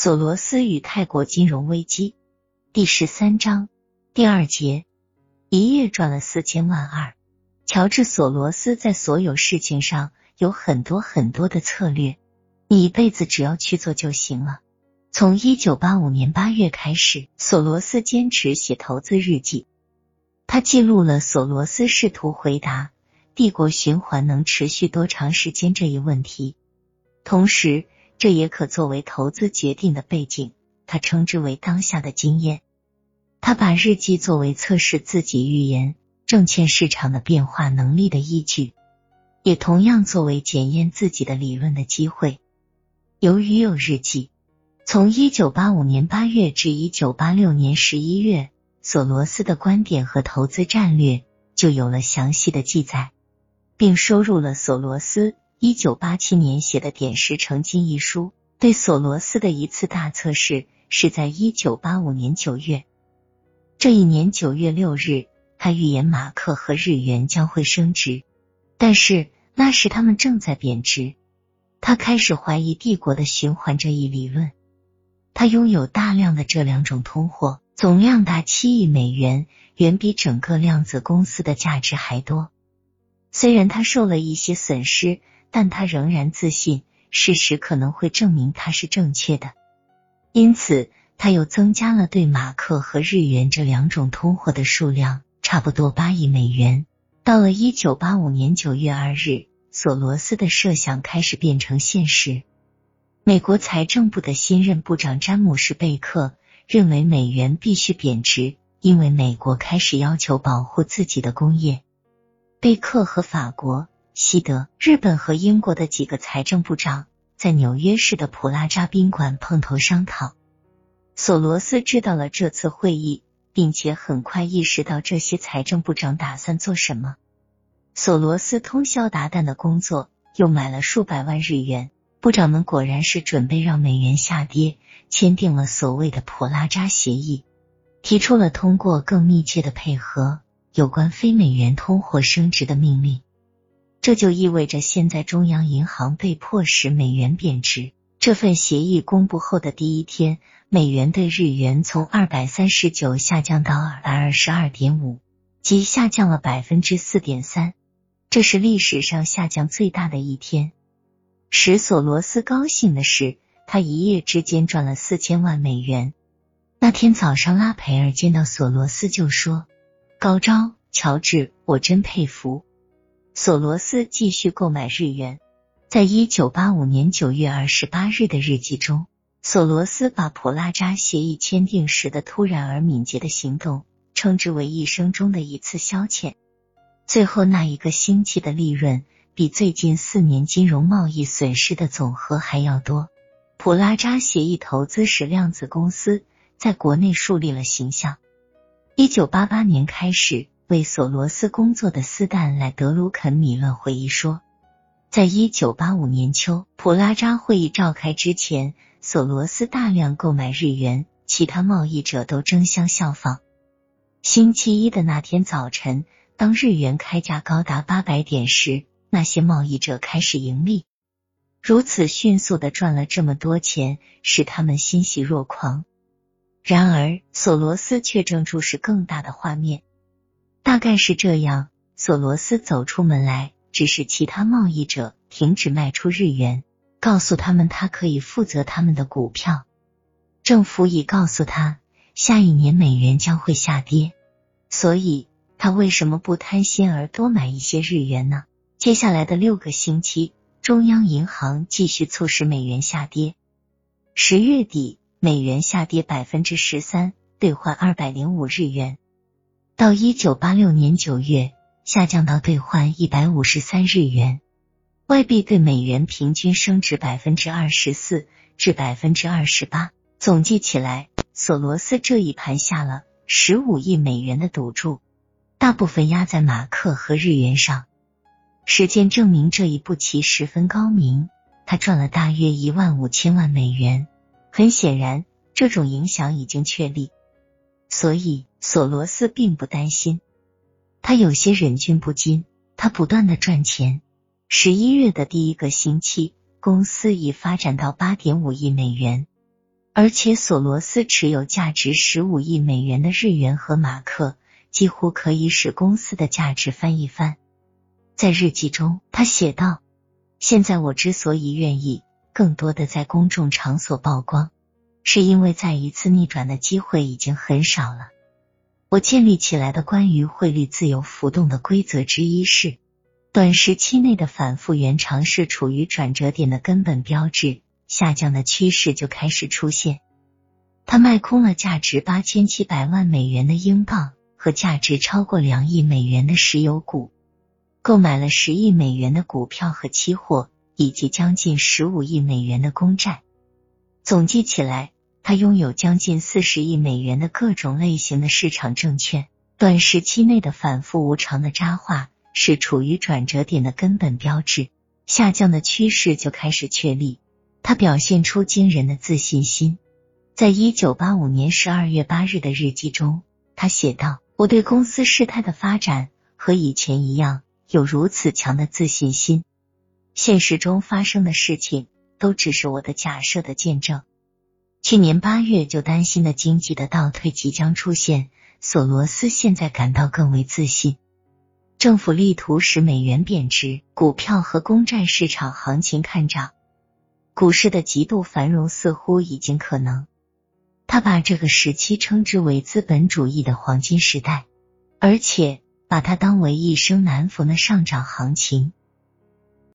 索罗斯与泰国金融危机第十三章第二节，一夜赚了四千万二。乔治·索罗斯在所有事情上有很多很多的策略，你一辈子只要去做就行了。从一九八五年八月开始，索罗斯坚持写投资日记，他记录了索罗斯试图回答帝国循环能持续多长时间这一问题，同时。这也可作为投资决定的背景，他称之为当下的经验。他把日记作为测试自己预言证券市场的变化能力的依据，也同样作为检验自己的理论的机会。由于有日记，从一九八五年八月至一九八六年十一月，索罗斯的观点和投资战略就有了详细的记载，并收入了索罗斯。一九八七年写的《点石成金》一书，对索罗斯的一次大测试是在一九八五年九月。这一年九月六日，他预言马克和日元将会升值，但是那时他们正在贬值。他开始怀疑帝国的循环这一理论。他拥有大量的这两种通货，总量达七亿美元，远比整个量子公司的价值还多。虽然他受了一些损失。但他仍然自信，事实可能会证明他是正确的。因此，他又增加了对马克和日元这两种通货的数量，差不多八亿美元。到了一九八五年九月二日，索罗斯的设想开始变成现实。美国财政部的新任部长詹姆士·贝克认为美元必须贬值，因为美国开始要求保护自己的工业。贝克和法国。西德、日本和英国的几个财政部长在纽约市的普拉扎宾馆碰头商讨。索罗斯知道了这次会议，并且很快意识到这些财政部长打算做什么。索罗斯通宵达旦的工作，又买了数百万日元。部长们果然是准备让美元下跌，签订了所谓的普拉扎协议，提出了通过更密切的配合有关非美元通货升值的命令。这就意味着，现在中央银行被迫使美元贬值。这份协议公布后的第一天，美元对日元从二百三十九下降到二百二十二点五，即下降了百分之四点三。这是历史上下降最大的一天。使索罗斯高兴的是，他一夜之间赚了四千万美元。那天早上，拉培尔见到索罗斯就说：“高招，乔治，我真佩服。”索罗斯继续购买日元。在一九八五年九月二十八日的日记中，索罗斯把普拉扎协议签订时的突然而敏捷的行动称之为一生中的一次消遣。最后那一个星期的利润比最近四年金融贸易损失的总和还要多。普拉扎协议投资使量子公司在国内树立了形象。一九八八年开始。为索罗斯工作的斯坦莱德鲁肯米勒回忆说，在一九八五年秋普拉扎会议召开之前，索罗斯大量购买日元，其他贸易者都争相效仿。星期一的那天早晨，当日元开价高达八百点时，那些贸易者开始盈利。如此迅速的赚了这么多钱，使他们欣喜若狂。然而，索罗斯却正注视更大的画面。大概是这样，索罗斯走出门来，指使其他贸易者停止卖出日元，告诉他们他可以负责他们的股票。政府已告诉他，下一年美元将会下跌，所以他为什么不贪心而多买一些日元呢？接下来的六个星期，中央银行继续促使美元下跌。十月底，美元下跌百分之十三，兑换二百零五日元。到一九八六年九月，下降到兑换一百五十三日元，外币对美元平均升值百分之二十四至百分之二十八。总计起来，索罗斯这一盘下了十五亿美元的赌注，大部分压在马克和日元上。实践证明这一步棋十分高明，他赚了大约一万五千万美元。很显然，这种影响已经确立。所以，索罗斯并不担心，他有些忍俊不禁。他不断的赚钱。十一月的第一个星期，公司已发展到八点五亿美元，而且索罗斯持有价值十五亿美元的日元和马克，几乎可以使公司的价值翻一番。在日记中，他写道：“现在我之所以愿意更多的在公众场所曝光，是因为再一次逆转的机会已经很少了。我建立起来的关于汇率自由浮动的规则之一是，短时期内的反复圆长是处于转折点的根本标志，下降的趋势就开始出现。他卖空了价值八千七百万美元的英镑和价值超过两亿美元的石油股。”购买了十亿美元的股票和期货，以及将近十五亿美元的公债。总计起来，他拥有将近四十亿美元的各种类型的市场证券。短时期内的反复无常的渣化是处于转折点的根本标志，下降的趋势就开始确立。他表现出惊人的自信心。在一九八五年十二月八日的日记中，他写道：“我对公司事态的发展和以前一样。”有如此强的自信心，现实中发生的事情都只是我的假设的见证。去年八月就担心的经济的倒退即将出现，索罗斯现在感到更为自信。政府力图使美元贬值，股票和公债市场行情看涨，股市的极度繁荣似乎已经可能。他把这个时期称之为资本主义的黄金时代，而且。把它当为一生难逢的上涨行情。